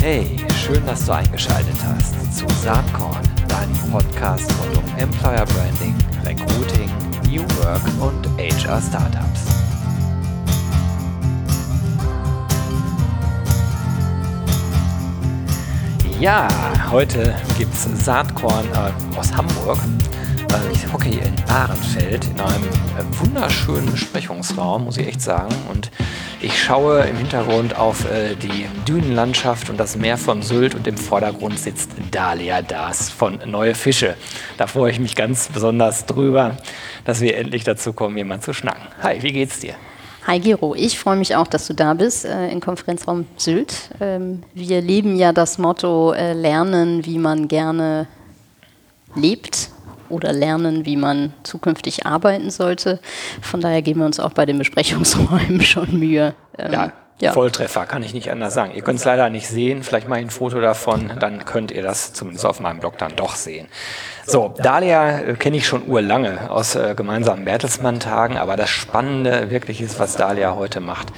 Hey, schön, dass du eingeschaltet hast zu Saatkorn, deinem Podcast rund um Employer Branding, Recruiting, New Work und HR Startups. Ja, heute gibt es Saatkorn äh, aus Hamburg. Äh, ich hocke hier in Ahrenfeld in einem äh, wunderschönen Besprechungsraum, muss ich echt sagen. Und ich schaue im Hintergrund auf äh, die Dünenlandschaft und das Meer von Sylt und im Vordergrund sitzt Dalia Das von Neue Fische. Da freue ich mich ganz besonders drüber, dass wir endlich dazu kommen, jemand zu schnacken. Hi, wie geht's dir? Hi Gero, ich freue mich auch, dass du da bist äh, im Konferenzraum Sylt. Ähm, wir leben ja das Motto äh, Lernen, wie man gerne lebt oder lernen, wie man zukünftig arbeiten sollte. Von daher geben wir uns auch bei den Besprechungsräumen schon Mühe. Ähm, ja. Ja. Volltreffer, kann ich nicht anders sagen. Ihr könnt es leider nicht sehen, vielleicht mal ein Foto davon, dann könnt ihr das zumindest auf meinem Blog dann doch sehen. So, Dalia äh, kenne ich schon urlange aus äh, gemeinsamen Bertelsmann-Tagen, aber das Spannende wirklich ist, was Dalia heute macht.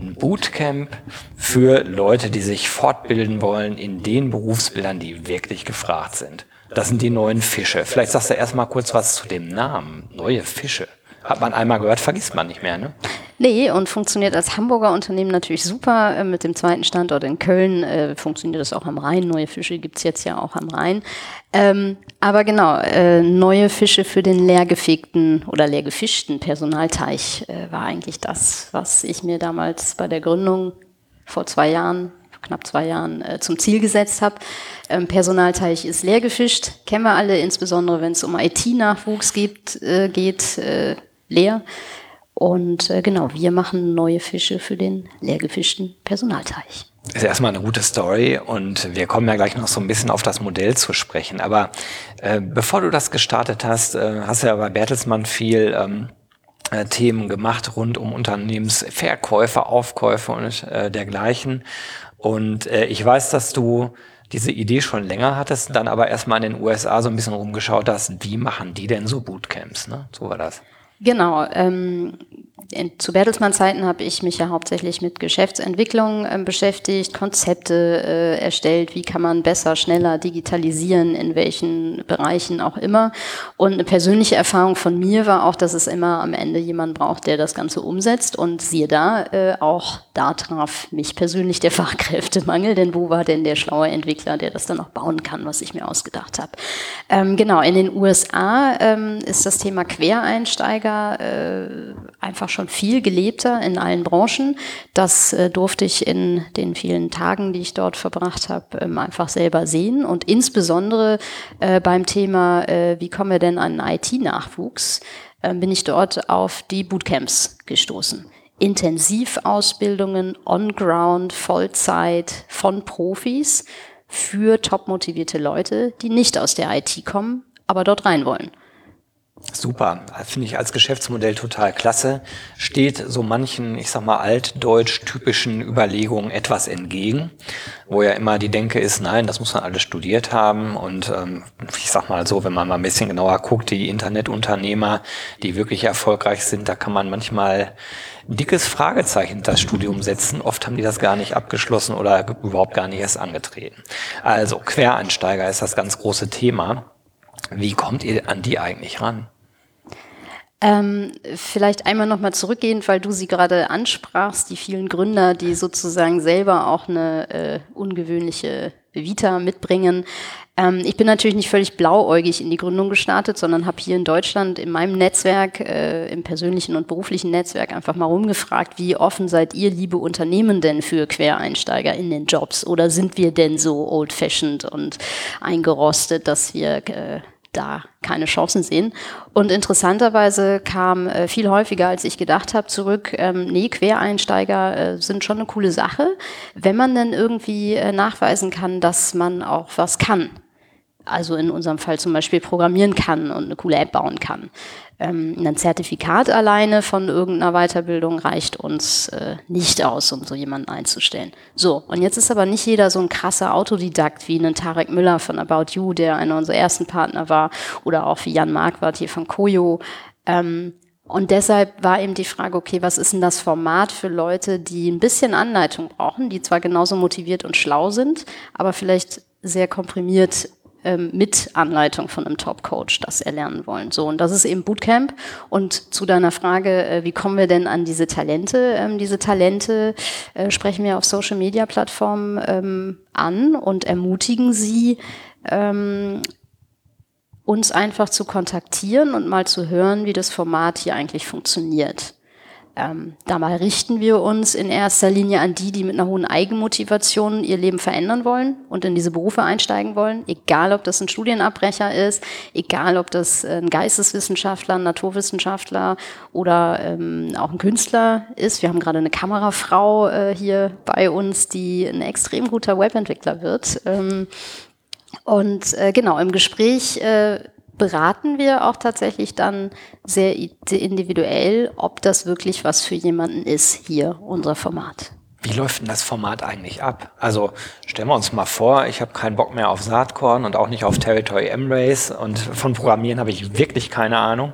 Ein Bootcamp für Leute, die sich fortbilden wollen in den Berufsbildern, die wirklich gefragt sind. Das sind die neuen Fische. Vielleicht sagst du erstmal kurz was zu dem Namen. Neue Fische. Hat man einmal gehört, vergisst man nicht mehr, ne? Nee, und funktioniert als Hamburger Unternehmen natürlich super. Äh, mit dem zweiten Standort in Köln äh, funktioniert das auch am Rhein. Neue Fische gibt's jetzt ja auch am Rhein. Ähm, aber genau, äh, neue Fische für den leergefegten oder leergefischten Personalteich äh, war eigentlich das, was ich mir damals bei der Gründung vor zwei Jahren knapp zwei Jahren äh, zum Ziel gesetzt habe. Ähm, Personalteich ist leer gefischt, kennen wir alle, insbesondere wenn es um IT-Nachwuchs geht, äh, geht äh, leer. Und äh, genau, wir machen neue Fische für den leer gefischten Personalteich. Ist erstmal eine gute Story und wir kommen ja gleich noch so ein bisschen auf das Modell zu sprechen. Aber äh, bevor du das gestartet hast, äh, hast du ja bei Bertelsmann viel ähm, äh, Themen gemacht rund um Unternehmensverkäufe, Aufkäufe und äh, dergleichen. Und äh, ich weiß, dass du diese Idee schon länger hattest, dann aber erstmal in den USA so ein bisschen rumgeschaut hast, wie machen die denn so Bootcamps? Ne? So war das. Genau. Ähm, in, zu Bertelsmann-Zeiten habe ich mich ja hauptsächlich mit Geschäftsentwicklung äh, beschäftigt, Konzepte äh, erstellt, wie kann man besser, schneller digitalisieren, in welchen Bereichen auch immer. Und eine persönliche Erfahrung von mir war auch, dass es immer am Ende jemand braucht, der das Ganze umsetzt. Und siehe da, äh, auch da traf mich persönlich der Fachkräftemangel, denn wo war denn der schlaue Entwickler, der das dann auch bauen kann, was ich mir ausgedacht habe? Ähm, genau, in den USA ähm, ist das Thema Quereinsteiger äh, einfach schon schon viel gelebter in allen Branchen. Das äh, durfte ich in den vielen Tagen, die ich dort verbracht habe, ähm, einfach selber sehen. Und insbesondere äh, beim Thema, äh, wie kommen wir denn an IT-Nachwuchs, ähm, bin ich dort auf die Bootcamps gestoßen. Intensivausbildungen on-ground, Vollzeit von Profis für top motivierte Leute, die nicht aus der IT kommen, aber dort rein wollen. Super, finde ich als Geschäftsmodell total klasse. Steht so manchen, ich sag mal, altdeutsch typischen Überlegungen etwas entgegen, wo ja immer die Denke ist, nein, das muss man alles studiert haben. Und ähm, ich sag mal so, wenn man mal ein bisschen genauer guckt, die Internetunternehmer, die wirklich erfolgreich sind, da kann man manchmal dickes Fragezeichen das Studium setzen. Oft haben die das gar nicht abgeschlossen oder überhaupt gar nicht erst angetreten. Also Quereinsteiger ist das ganz große Thema. Wie kommt ihr an die eigentlich ran? Ähm, vielleicht einmal nochmal zurückgehend, weil du sie gerade ansprachst, die vielen Gründer, die sozusagen selber auch eine äh, ungewöhnliche Vita mitbringen. Ähm, ich bin natürlich nicht völlig blauäugig in die Gründung gestartet, sondern habe hier in Deutschland in meinem Netzwerk, äh, im persönlichen und beruflichen Netzwerk einfach mal rumgefragt, wie offen seid ihr, liebe Unternehmen, denn für Quereinsteiger in den Jobs? Oder sind wir denn so old-fashioned und eingerostet, dass wir äh, da keine Chancen sehen. Und interessanterweise kam äh, viel häufiger, als ich gedacht habe, zurück, ähm, nee, Quereinsteiger äh, sind schon eine coole Sache, wenn man dann irgendwie äh, nachweisen kann, dass man auch was kann also in unserem Fall zum Beispiel programmieren kann und eine coole App bauen kann. Ähm, ein Zertifikat alleine von irgendeiner Weiterbildung reicht uns äh, nicht aus, um so jemanden einzustellen. So, und jetzt ist aber nicht jeder so ein krasser Autodidakt wie ein Tarek Müller von About You, der einer unserer ersten Partner war, oder auch wie Jan Marquardt hier von Koyo. Ähm, Und deshalb war eben die Frage, okay, was ist denn das Format für Leute, die ein bisschen Anleitung brauchen, die zwar genauso motiviert und schlau sind, aber vielleicht sehr komprimiert mit Anleitung von einem Top-Coach das erlernen wollen. So, und das ist eben Bootcamp. Und zu deiner Frage, äh, wie kommen wir denn an diese Talente? Ähm, diese Talente äh, sprechen wir auf Social-Media-Plattformen ähm, an und ermutigen sie, ähm, uns einfach zu kontaktieren und mal zu hören, wie das Format hier eigentlich funktioniert. Ähm, dabei richten wir uns in erster Linie an die, die mit einer hohen Eigenmotivation ihr Leben verändern wollen und in diese Berufe einsteigen wollen. Egal, ob das ein Studienabbrecher ist, egal, ob das ein Geisteswissenschaftler, ein Naturwissenschaftler oder ähm, auch ein Künstler ist. Wir haben gerade eine Kamerafrau äh, hier bei uns, die ein extrem guter Webentwickler wird. Ähm, und äh, genau, im Gespräch äh, beraten wir auch tatsächlich dann sehr individuell, ob das wirklich was für jemanden ist, hier unser Format. Wie läuft denn das Format eigentlich ab? Also stellen wir uns mal vor, ich habe keinen Bock mehr auf Saatkorn und auch nicht auf Territory M-Race und von Programmieren habe ich wirklich keine Ahnung.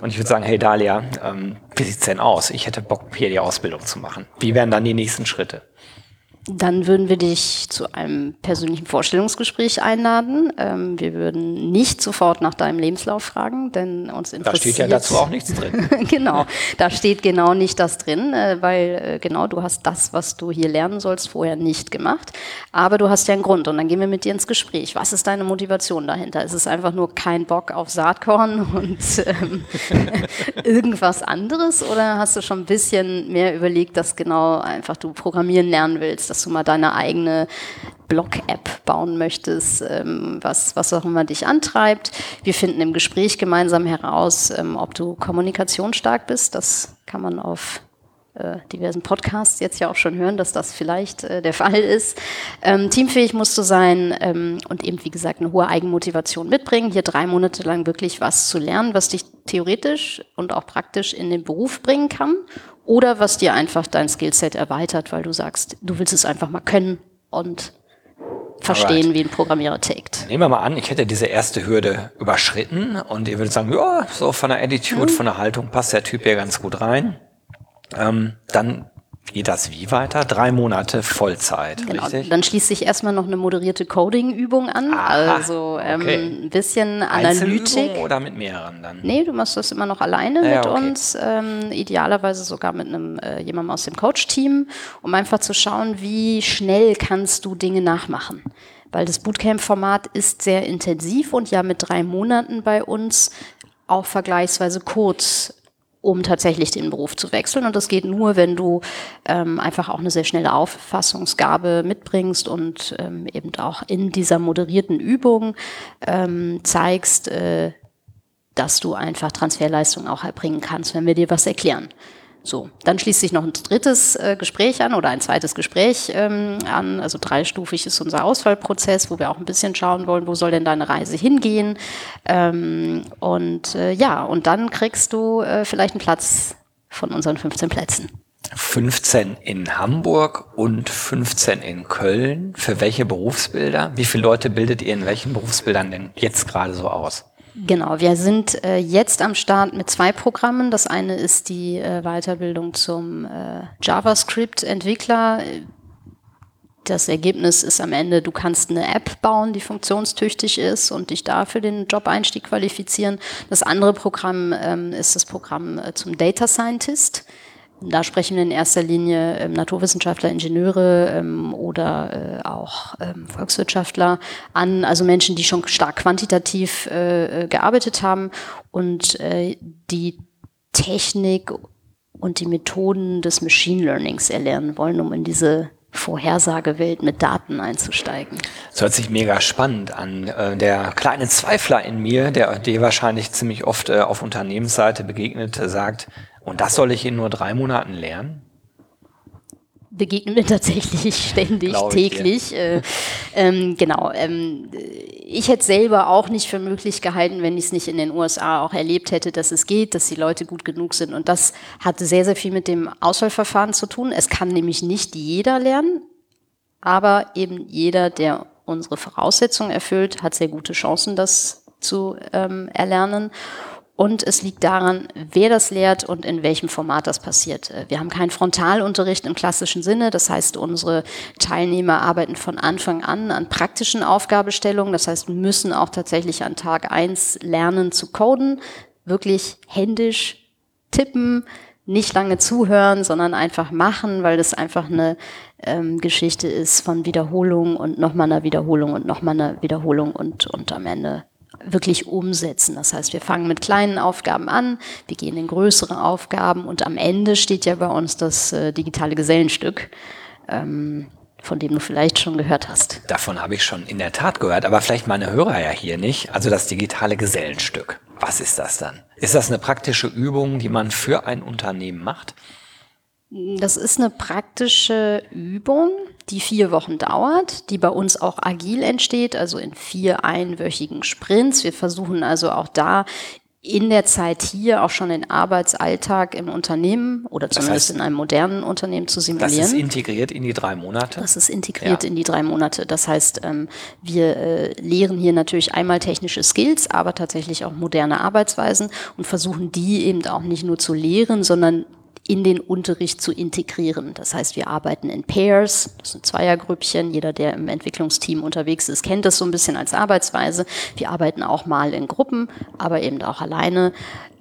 Und ich würde sagen, hey Dalia, ähm, wie sieht's denn aus? Ich hätte Bock, hier die Ausbildung zu machen. Wie wären dann die nächsten Schritte? Dann würden wir dich zu einem persönlichen Vorstellungsgespräch einladen. Ähm, wir würden nicht sofort nach deinem Lebenslauf fragen, denn uns interessiert. Da steht ja dazu auch nichts drin. genau, da steht genau nicht das drin, äh, weil äh, genau du hast das, was du hier lernen sollst, vorher nicht gemacht. Aber du hast ja einen Grund und dann gehen wir mit dir ins Gespräch. Was ist deine Motivation dahinter? Ist es einfach nur kein Bock auf Saatkorn und ähm, irgendwas anderes oder hast du schon ein bisschen mehr überlegt, dass genau einfach du programmieren lernen willst? Dass du mal deine eigene Blog-App bauen möchtest, ähm, was, was auch immer dich antreibt. Wir finden im Gespräch gemeinsam heraus, ähm, ob du kommunikationsstark bist. Das kann man auf äh, diversen Podcasts jetzt ja auch schon hören, dass das vielleicht äh, der Fall ist. Ähm, teamfähig musst du sein ähm, und eben, wie gesagt, eine hohe Eigenmotivation mitbringen. Hier drei Monate lang wirklich was zu lernen, was dich theoretisch und auch praktisch in den Beruf bringen kann oder was dir einfach dein Skillset erweitert, weil du sagst, du willst es einfach mal können und verstehen, Alright. wie ein Programmierer tickt. Nehmen wir mal an, ich hätte diese erste Hürde überschritten und ihr würdet sagen, ja, so von der Attitude, mhm. von der Haltung passt der Typ hier ganz gut rein. Ähm, dann geht das wie weiter? Drei Monate Vollzeit, genau. richtig? Dann schließt sich erstmal noch eine moderierte Coding-Übung an. Aha, also ähm, okay. ein bisschen Analytik. oder mit mehreren dann? Nee, du machst das immer noch alleine ja, mit okay. uns. Ähm, idealerweise sogar mit einem äh, jemandem aus dem Coach-Team, um einfach zu schauen, wie schnell kannst du Dinge nachmachen. Weil das Bootcamp-Format ist sehr intensiv und ja mit drei Monaten bei uns auch vergleichsweise kurz um tatsächlich den Beruf zu wechseln. Und das geht nur, wenn du ähm, einfach auch eine sehr schnelle Auffassungsgabe mitbringst und ähm, eben auch in dieser moderierten Übung ähm, zeigst, äh, dass du einfach Transferleistung auch erbringen kannst, wenn wir dir was erklären. So, dann schließt sich noch ein drittes äh, Gespräch an oder ein zweites Gespräch ähm, an. Also dreistufig ist unser Auswahlprozess, wo wir auch ein bisschen schauen wollen, wo soll denn deine Reise hingehen. Ähm, und äh, ja, und dann kriegst du äh, vielleicht einen Platz von unseren 15 Plätzen. 15 in Hamburg und 15 in Köln. Für welche Berufsbilder? Wie viele Leute bildet ihr in welchen Berufsbildern denn jetzt gerade so aus? Genau, wir sind äh, jetzt am Start mit zwei Programmen. Das eine ist die äh, Weiterbildung zum äh, JavaScript-Entwickler. Das Ergebnis ist am Ende, du kannst eine App bauen, die funktionstüchtig ist und dich da für den Job-Einstieg qualifizieren. Das andere Programm ähm, ist das Programm äh, zum Data Scientist. Da sprechen wir in erster Linie ähm, Naturwissenschaftler, Ingenieure ähm, oder äh, auch ähm, Volkswirtschaftler an, also Menschen, die schon stark quantitativ äh, äh, gearbeitet haben und äh, die Technik und die Methoden des Machine Learnings erlernen wollen, um in diese Vorhersagewelt mit Daten einzusteigen. Das hört sich mega spannend an. Äh, der kleine Zweifler in mir, der dir wahrscheinlich ziemlich oft äh, auf Unternehmensseite begegnet, sagt, und das soll ich in nur drei Monaten lernen? begegnen wir tatsächlich ständig, täglich. Äh, ähm, genau. Ähm, ich hätte selber auch nicht für möglich gehalten, wenn ich es nicht in den USA auch erlebt hätte, dass es geht, dass die Leute gut genug sind. Und das hat sehr, sehr viel mit dem Auswahlverfahren zu tun. Es kann nämlich nicht jeder lernen, aber eben jeder, der unsere Voraussetzungen erfüllt, hat sehr gute Chancen, das zu ähm, erlernen. Und es liegt daran, wer das lehrt und in welchem Format das passiert. Äh, wir haben keinen Frontalunterricht im klassischen Sinne. Das heißt, unsere Teilnehmer arbeiten von Anfang an an praktischen Aufgabestellungen. Das heißt, müssen auch tatsächlich an Tag eins lernen zu coden, wirklich händisch tippen, nicht lange zuhören, sondern einfach machen, weil das einfach eine ähm, Geschichte ist von Wiederholung und nochmal einer Wiederholung und nochmal einer Wiederholung und, und am Ende wirklich umsetzen. Das heißt, wir fangen mit kleinen Aufgaben an, wir gehen in größere Aufgaben und am Ende steht ja bei uns das äh, digitale Gesellenstück. Ähm, von dem du vielleicht schon gehört hast. Davon habe ich schon in der Tat gehört, aber vielleicht meine Hörer ja hier nicht. Also das digitale Gesellenstück. Was ist das dann? Ist das eine praktische Übung, die man für ein Unternehmen macht? Das ist eine praktische Übung, die vier Wochen dauert, die bei uns auch agil entsteht, also in vier einwöchigen Sprints. Wir versuchen also auch da in der Zeit hier auch schon den Arbeitsalltag im Unternehmen oder zumindest das heißt, in einem modernen Unternehmen zu simulieren. Das ist integriert in die drei Monate? Das ist integriert ja. in die drei Monate. Das heißt, ähm, wir äh, lehren hier natürlich einmal technische Skills, aber tatsächlich auch moderne Arbeitsweisen und versuchen die eben auch nicht nur zu lehren, sondern in den Unterricht zu integrieren. Das heißt, wir arbeiten in Pairs, das sind Zweiergrüppchen. Jeder, der im Entwicklungsteam unterwegs ist, kennt das so ein bisschen als Arbeitsweise. Wir arbeiten auch mal in Gruppen, aber eben auch alleine.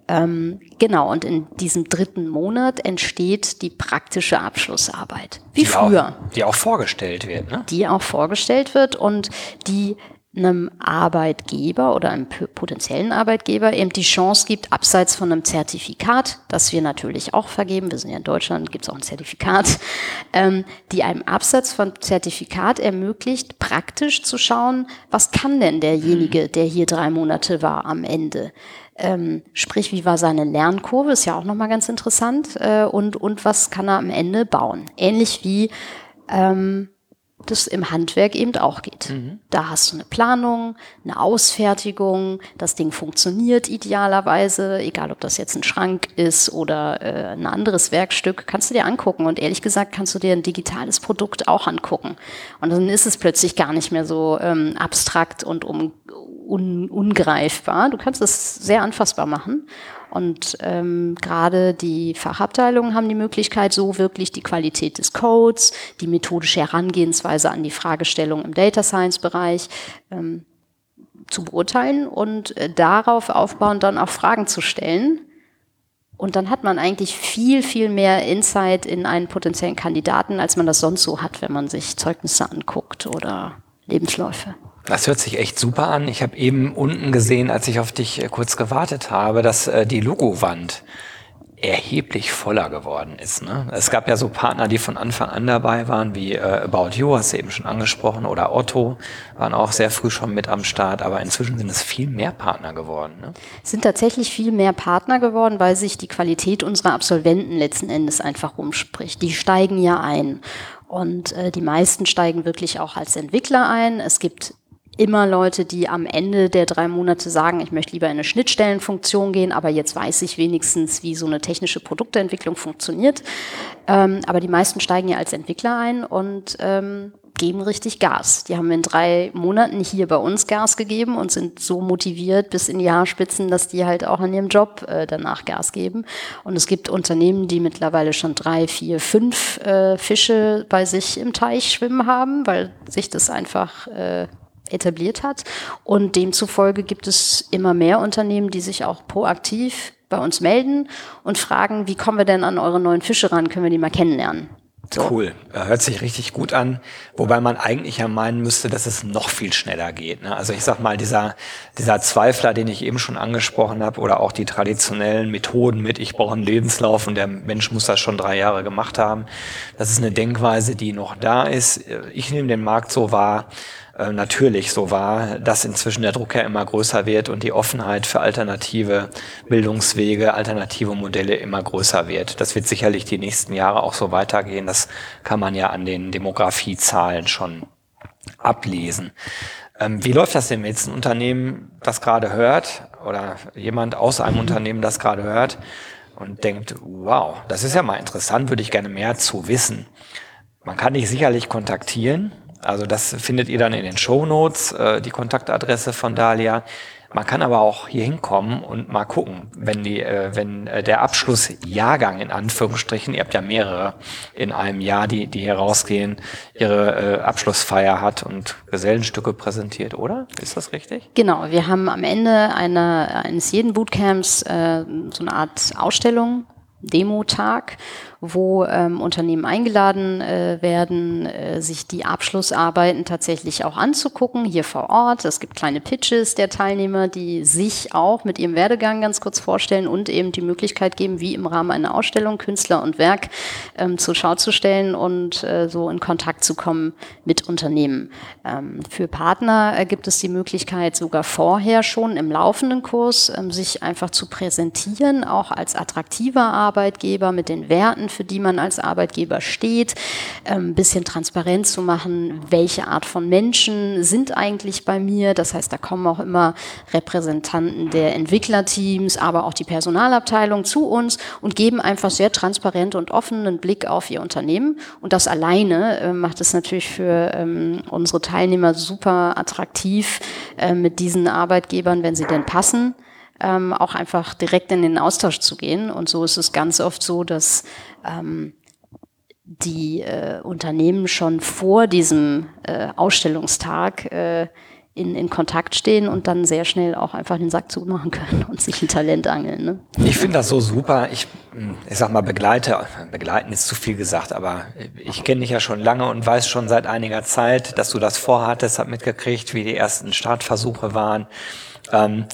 Ähm, genau, und in diesem dritten Monat entsteht die praktische Abschlussarbeit. Wie die früher. Auch, die auch vorgestellt wird, ne? Die auch vorgestellt wird und die einem Arbeitgeber oder einem potenziellen Arbeitgeber eben die Chance gibt, abseits von einem Zertifikat, das wir natürlich auch vergeben, wir sind ja in Deutschland, gibt es auch ein Zertifikat, ähm, die einem Absatz von Zertifikat ermöglicht, praktisch zu schauen, was kann denn derjenige, der hier drei Monate war, am Ende? Ähm, sprich, wie war seine Lernkurve, ist ja auch nochmal ganz interessant, äh, und, und was kann er am Ende bauen? Ähnlich wie ähm, das im Handwerk eben auch geht. Mhm. Da hast du eine Planung, eine Ausfertigung, das Ding funktioniert idealerweise, egal ob das jetzt ein Schrank ist oder äh, ein anderes Werkstück, kannst du dir angucken und ehrlich gesagt kannst du dir ein digitales Produkt auch angucken. Und dann ist es plötzlich gar nicht mehr so ähm, abstrakt und um, un, ungreifbar. Du kannst es sehr anfassbar machen und ähm, gerade die Fachabteilungen haben die Möglichkeit, so wirklich die Qualität des Codes, die methodische Herangehensweise an die Fragestellung im Data Science-Bereich ähm, zu beurteilen und äh, darauf aufbauend dann auch Fragen zu stellen. Und dann hat man eigentlich viel, viel mehr Insight in einen potenziellen Kandidaten, als man das sonst so hat, wenn man sich Zeugnisse anguckt oder Lebensläufe. Das hört sich echt super an. Ich habe eben unten gesehen, als ich auf dich äh, kurz gewartet habe, dass äh, die Logowand erheblich voller geworden ist. Ne? Es gab ja so Partner, die von Anfang an dabei waren, wie äh, About You, hast du eben schon angesprochen, oder Otto, waren auch sehr früh schon mit am Start, aber inzwischen sind es viel mehr Partner geworden. Ne? Sind tatsächlich viel mehr Partner geworden, weil sich die Qualität unserer Absolventen letzten Endes einfach rumspricht. Die steigen ja ein. Und äh, die meisten steigen wirklich auch als Entwickler ein. Es gibt immer Leute, die am Ende der drei Monate sagen, ich möchte lieber in eine Schnittstellenfunktion gehen, aber jetzt weiß ich wenigstens, wie so eine technische Produktentwicklung funktioniert. Ähm, aber die meisten steigen ja als Entwickler ein und ähm, geben richtig Gas. Die haben in drei Monaten hier bei uns Gas gegeben und sind so motiviert bis in die Haarspitzen, dass die halt auch in ihrem Job äh, danach Gas geben. Und es gibt Unternehmen, die mittlerweile schon drei, vier, fünf äh, Fische bei sich im Teich schwimmen haben, weil sich das einfach äh, etabliert hat. Und demzufolge gibt es immer mehr Unternehmen, die sich auch proaktiv bei uns melden und fragen, wie kommen wir denn an eure neuen Fische ran? Können wir die mal kennenlernen? So. Cool, hört sich richtig gut an, wobei man eigentlich ja meinen müsste, dass es noch viel schneller geht. Ne? Also ich sag mal, dieser, dieser Zweifler, den ich eben schon angesprochen habe, oder auch die traditionellen Methoden mit, ich brauche einen Lebenslauf und der Mensch muss das schon drei Jahre gemacht haben, das ist eine Denkweise, die noch da ist. Ich nehme den Markt so wahr, äh, natürlich so war, dass inzwischen der Druck ja immer größer wird und die Offenheit für alternative Bildungswege, alternative Modelle immer größer wird. Das wird sicherlich die nächsten Jahre auch so weitergehen. Das kann man ja an den Demografiezahlen schon ablesen. Ähm, wie läuft das denn, wenn jetzt ein Unternehmen das gerade hört oder jemand aus einem Unternehmen das gerade hört und denkt, wow, das ist ja mal interessant, würde ich gerne mehr zu wissen. Man kann dich sicherlich kontaktieren also das findet ihr dann in den Show Notes, äh, die Kontaktadresse von Dalia. Man kann aber auch hier hinkommen und mal gucken, wenn die, äh, wenn äh, der Abschlussjahrgang in Anführungsstrichen, ihr habt ja mehrere in einem Jahr, die, die hier rausgehen, ihre äh, Abschlussfeier hat und Gesellenstücke präsentiert, oder? Ist das richtig? Genau, wir haben am Ende einer, eines jeden Bootcamps äh, so eine Art Ausstellung, Demo-Tag wo ähm, Unternehmen eingeladen äh, werden, äh, sich die Abschlussarbeiten tatsächlich auch anzugucken, hier vor Ort. Es gibt kleine Pitches der Teilnehmer, die sich auch mit ihrem Werdegang ganz kurz vorstellen und eben die Möglichkeit geben, wie im Rahmen einer Ausstellung Künstler und Werk ähm, zur Schau zu stellen und äh, so in Kontakt zu kommen mit Unternehmen. Ähm, für Partner äh, gibt es die Möglichkeit, sogar vorher schon im laufenden Kurs ähm, sich einfach zu präsentieren, auch als attraktiver Arbeitgeber mit den Werten, für die man als Arbeitgeber steht, ein ähm, bisschen transparent zu machen, welche Art von Menschen sind eigentlich bei mir. Das heißt, da kommen auch immer Repräsentanten der Entwicklerteams, aber auch die Personalabteilung zu uns und geben einfach sehr transparent und offenen Blick auf ihr Unternehmen. Und das alleine äh, macht es natürlich für ähm, unsere Teilnehmer super attraktiv, äh, mit diesen Arbeitgebern, wenn sie denn passen, ähm, auch einfach direkt in den Austausch zu gehen. Und so ist es ganz oft so, dass ähm, die äh, Unternehmen schon vor diesem äh, Ausstellungstag äh, in, in Kontakt stehen und dann sehr schnell auch einfach den Sack zumachen können und sich ein Talent angeln. Ne? Ich finde das so super. Ich, ich sag mal, begleite, begleiten ist zu viel gesagt, aber ich kenne dich ja schon lange und weiß schon seit einiger Zeit, dass du das vorhattest, hab mitgekriegt, wie die ersten Startversuche waren. Ähm,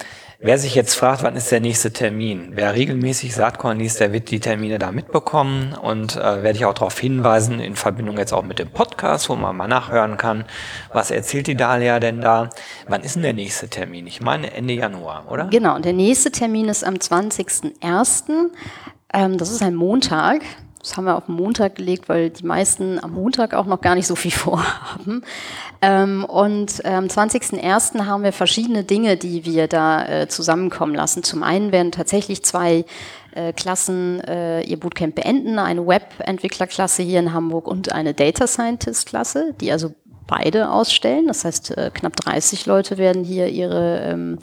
Wer sich jetzt fragt, wann ist der nächste Termin? Wer regelmäßig Saatkorn liest, der wird die Termine da mitbekommen und äh, werde ich auch darauf hinweisen, in Verbindung jetzt auch mit dem Podcast, wo man mal nachhören kann, was erzählt die Dalia denn da? Wann ist denn der nächste Termin? Ich meine Ende Januar, oder? Genau, der nächste Termin ist am 20.01. Ähm, das ist ein Montag. Das haben wir auf Montag gelegt, weil die meisten am Montag auch noch gar nicht so viel vorhaben. Ähm, und am ähm, 20.01. haben wir verschiedene Dinge, die wir da äh, zusammenkommen lassen. Zum einen werden tatsächlich zwei äh, Klassen äh, ihr Bootcamp beenden, eine Web-Entwicklerklasse hier in Hamburg und eine Data Scientist-Klasse, die also beide ausstellen. Das heißt, knapp 30 Leute werden hier ihre ähm,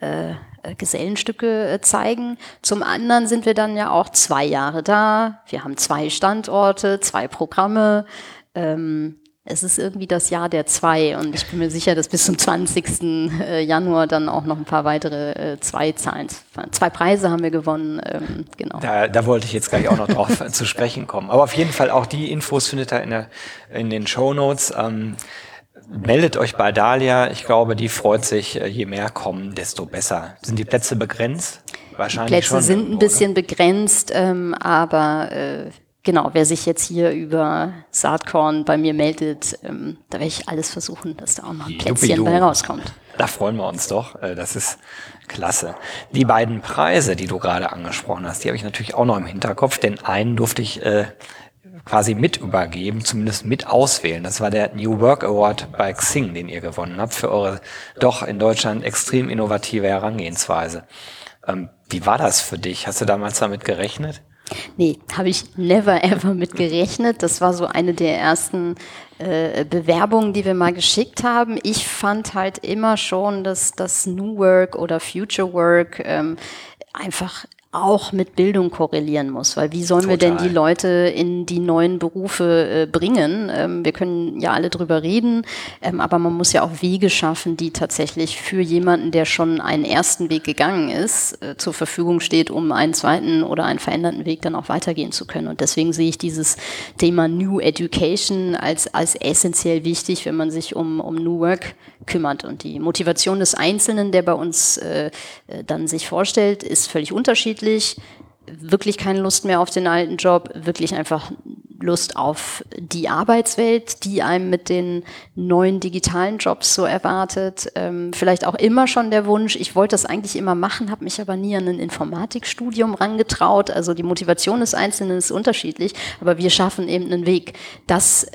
äh, äh, Gesellenstücke äh, zeigen. Zum anderen sind wir dann ja auch zwei Jahre da. Wir haben zwei Standorte, zwei Programme. Ähm, es ist irgendwie das Jahr der zwei und ich bin mir sicher, dass bis zum 20. Äh, Januar dann auch noch ein paar weitere zwei Zahlen, zwei Preise haben wir gewonnen. Ähm, genau. Da, da wollte ich jetzt gleich auch noch drauf zu sprechen kommen. Aber auf jeden Fall auch die Infos findet ihr in, der, in den Show Notes. Ähm, meldet euch bei Dalia. Ich glaube, die freut sich, äh, je mehr kommen, desto besser. Sind die Plätze begrenzt? Wahrscheinlich die Plätze schon, sind ein bisschen oder? begrenzt, ähm, aber äh, genau, wer sich jetzt hier über Saatkorn bei mir meldet, ähm, da werde ich alles versuchen, dass da auch noch ein Plätzchen bei rauskommt. Da freuen wir uns doch. Äh, das ist klasse. Die beiden Preise, die du gerade angesprochen hast, die habe ich natürlich auch noch im Hinterkopf, denn einen durfte ich äh, quasi mit übergeben, zumindest mit auswählen. Das war der New Work Award bei Xing, den ihr gewonnen habt, für eure doch in Deutschland extrem innovative Herangehensweise. Ähm, wie war das für dich? Hast du damals damit gerechnet? Nee, habe ich never ever mit gerechnet. Das war so eine der ersten äh, Bewerbungen, die wir mal geschickt haben. Ich fand halt immer schon, dass das New Work oder Future Work ähm, einfach auch mit Bildung korrelieren muss, weil wie sollen Total. wir denn die Leute in die neuen Berufe äh, bringen? Ähm, wir können ja alle drüber reden, ähm, aber man muss ja auch Wege schaffen, die tatsächlich für jemanden, der schon einen ersten Weg gegangen ist, äh, zur Verfügung steht, um einen zweiten oder einen veränderten Weg dann auch weitergehen zu können. Und deswegen sehe ich dieses Thema New Education als, als essentiell wichtig, wenn man sich um, um New Work kümmert. Und die Motivation des Einzelnen, der bei uns äh, äh dann sich vorstellt, ist völlig unterschiedlich unterschiedlich. Wirklich keine Lust mehr auf den alten Job, wirklich einfach Lust auf die Arbeitswelt, die einem mit den neuen digitalen Jobs so erwartet. Ähm, vielleicht auch immer schon der Wunsch, ich wollte das eigentlich immer machen, habe mich aber nie an ein Informatikstudium rangetraut. Also die Motivation des Einzelnen ist unterschiedlich, aber wir schaffen eben einen Weg, dass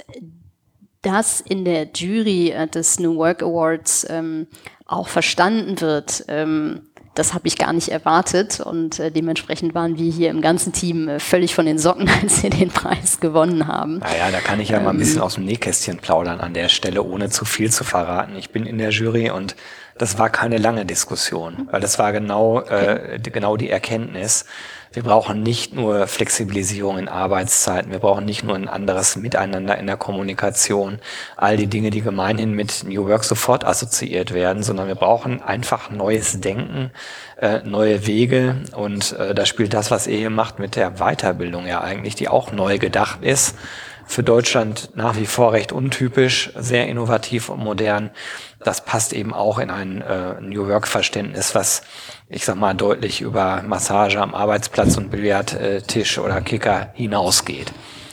das in der Jury des New Work Awards ähm, auch verstanden wird. Ähm, das habe ich gar nicht erwartet und äh, dementsprechend waren wir hier im ganzen Team äh, völlig von den Socken, als wir den Preis gewonnen haben. Naja, da kann ich ja ähm, mal ein bisschen ähm, aus dem Nähkästchen plaudern an der Stelle, ohne zu viel zu verraten. Ich bin in der Jury und das war keine lange Diskussion, weil das war genau, äh, genau die Erkenntnis, wir brauchen nicht nur Flexibilisierung in Arbeitszeiten, wir brauchen nicht nur ein anderes Miteinander in der Kommunikation, all die Dinge, die gemeinhin mit New Work sofort assoziiert werden, sondern wir brauchen einfach neues Denken, äh, neue Wege. Und äh, da spielt das, was ihr hier macht, mit der Weiterbildung ja eigentlich, die auch neu gedacht ist für Deutschland nach wie vor recht untypisch, sehr innovativ und modern. Das passt eben auch in ein äh, New Work-Verständnis, was ich sag mal, deutlich über Massage am Arbeitsplatz und Billardtisch oder Kicker hinausgeht.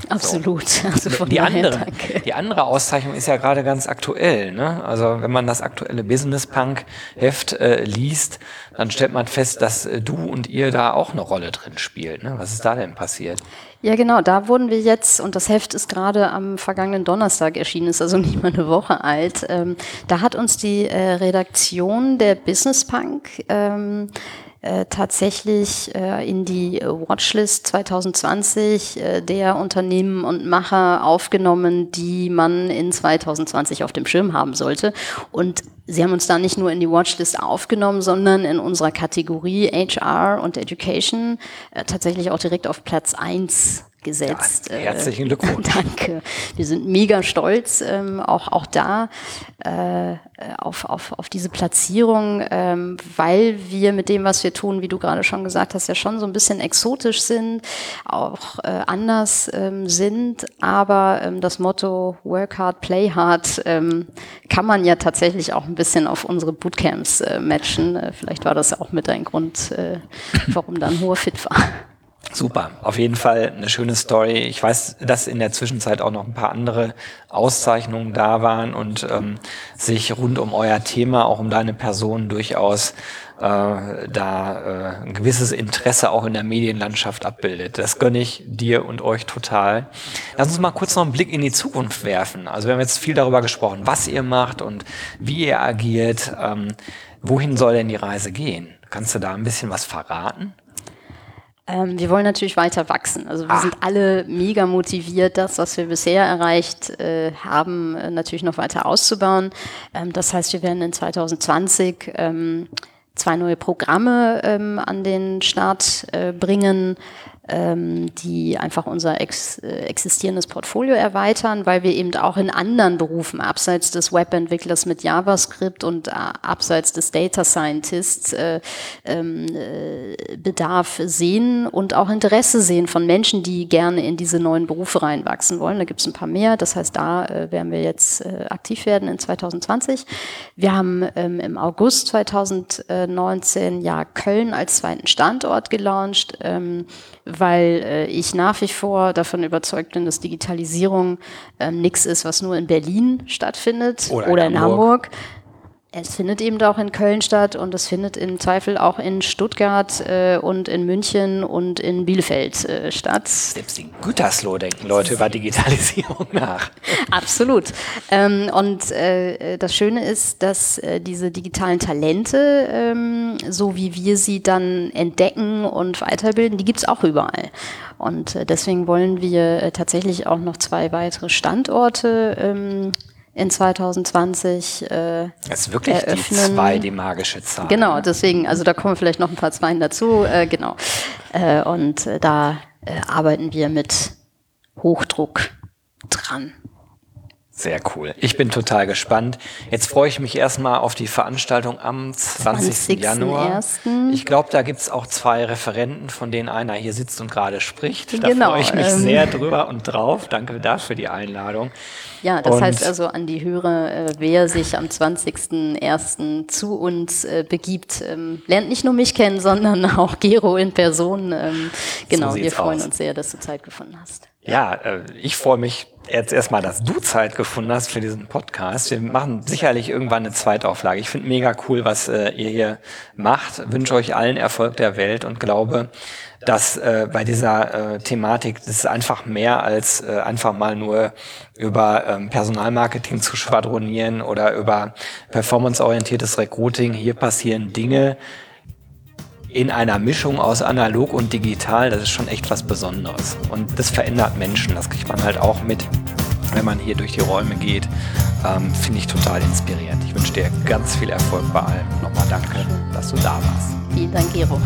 Absolut. So. Also die, andere, die andere Auszeichnung ist ja gerade ganz aktuell. Ne? Also wenn man das aktuelle Business Punk Heft äh, liest, dann stellt man fest, dass äh, du und ihr da auch eine Rolle drin spielt. Ne? Was ist da denn passiert? Ja, genau, da wurden wir jetzt, und das Heft ist gerade am vergangenen Donnerstag erschienen, ist also nicht mal eine Woche alt. Ähm, da hat uns die äh, Redaktion der Business Punk ähm, äh, tatsächlich äh, in die Watchlist 2020 äh, der Unternehmen und Macher aufgenommen, die man in 2020 auf dem Schirm haben sollte. Und sie haben uns da nicht nur in die Watchlist aufgenommen, sondern in unserer Kategorie HR und Education äh, tatsächlich auch direkt auf Platz eins gesetzt. Ja, herzlichen Glückwunsch. Äh, danke. Wir sind mega stolz, ähm, auch, auch da äh, auf, auf, auf diese Platzierung, ähm, weil wir mit dem, was wir tun, wie du gerade schon gesagt hast, ja schon so ein bisschen exotisch sind, auch äh, anders ähm, sind, aber ähm, das Motto Work hard, play hard ähm, kann man ja tatsächlich auch ein bisschen auf unsere Bootcamps äh, matchen. Äh, vielleicht war das auch mit ein Grund, äh, warum dann hoher Fit war. Super, auf jeden Fall eine schöne Story. Ich weiß, dass in der Zwischenzeit auch noch ein paar andere Auszeichnungen da waren und ähm, sich rund um euer Thema, auch um deine Person durchaus äh, da äh, ein gewisses Interesse auch in der Medienlandschaft abbildet. Das gönne ich dir und euch total. Lass uns mal kurz noch einen Blick in die Zukunft werfen. Also wir haben jetzt viel darüber gesprochen, was ihr macht und wie ihr agiert. Ähm, wohin soll denn die Reise gehen? Kannst du da ein bisschen was verraten? Ähm, wir wollen natürlich weiter wachsen. Also wir ah. sind alle mega motiviert, das, was wir bisher erreicht äh, haben, äh, natürlich noch weiter auszubauen. Ähm, das heißt, wir werden in 2020 ähm, zwei neue Programme ähm, an den Start äh, bringen ähm, die einfach unser ex, äh, existierendes Portfolio erweitern, weil wir eben auch in anderen Berufen, abseits des Webentwicklers mit JavaScript und äh, abseits des Data Scientists, äh, ähm, äh, Bedarf sehen und auch Interesse sehen von Menschen, die gerne in diese neuen Berufe reinwachsen wollen. Da gibt es ein paar mehr. Das heißt, da äh, werden wir jetzt äh, aktiv werden in 2020. Wir haben ähm, im August 2019 ja Köln als zweiten Standort gelauncht. Ähm, weil äh, ich nach wie vor davon überzeugt bin, dass Digitalisierung ähm, nichts ist, was nur in Berlin stattfindet oder, oder in, Hamburg. Hamburg es findet eben auch in Köln statt und es findet im Zweifel auch in Stuttgart äh, und in München und in Bielefeld äh, statt. Selbst in Gütersloh denken Leute über Digitalisierung nach. Absolut. Ähm, und äh, das Schöne ist, dass äh, diese digitalen Talente, ähm, so wie wir sie dann entdecken und weiterbilden, die gibt es auch überall. Und äh, deswegen wollen wir äh, tatsächlich auch noch zwei weitere Standorte ähm, in 2020 äh, Das ist wirklich eröffnen. die zwei, die magische Zahl. Genau, ne? deswegen, also da kommen vielleicht noch ein paar Zweien dazu, äh, genau. Äh, und äh, da äh, arbeiten wir mit Hochdruck dran. Sehr cool. Ich bin total gespannt. Jetzt freue ich mich erstmal auf die Veranstaltung am 20. 20. Januar. Ich glaube, da gibt es auch zwei Referenten, von denen einer hier sitzt und gerade spricht. Da genau, freue ich mich ähm, sehr drüber und drauf. Danke dafür die Einladung. Ja, das und heißt also an die Hörer, äh, wer sich am 20.01. zu uns äh, begibt, ähm, lernt nicht nur mich kennen, sondern auch Gero in Person. Ähm, genau, so wir freuen aus. uns sehr, dass du Zeit gefunden hast. Ja, äh, ich freue mich jetzt erstmal, dass du Zeit gefunden hast für diesen Podcast. Wir machen sicherlich irgendwann eine Zweitauflage. Ich finde mega cool, was äh, ihr hier macht. Wünsche euch allen Erfolg der Welt und glaube, dass äh, bei dieser Thematik das ist einfach mehr als einfach mal nur über ähm, Personalmarketing zu schwadronieren oder über performanceorientiertes Recruiting. Hier passieren Dinge, in einer Mischung aus analog und digital, das ist schon echt was Besonderes. Und das verändert Menschen, das kriegt man halt auch mit, wenn man hier durch die Räume geht. Ähm, Finde ich total inspirierend. Ich wünsche dir ganz viel Erfolg bei allem. Nochmal danke, dass du da warst. Vielen Dank, Gero.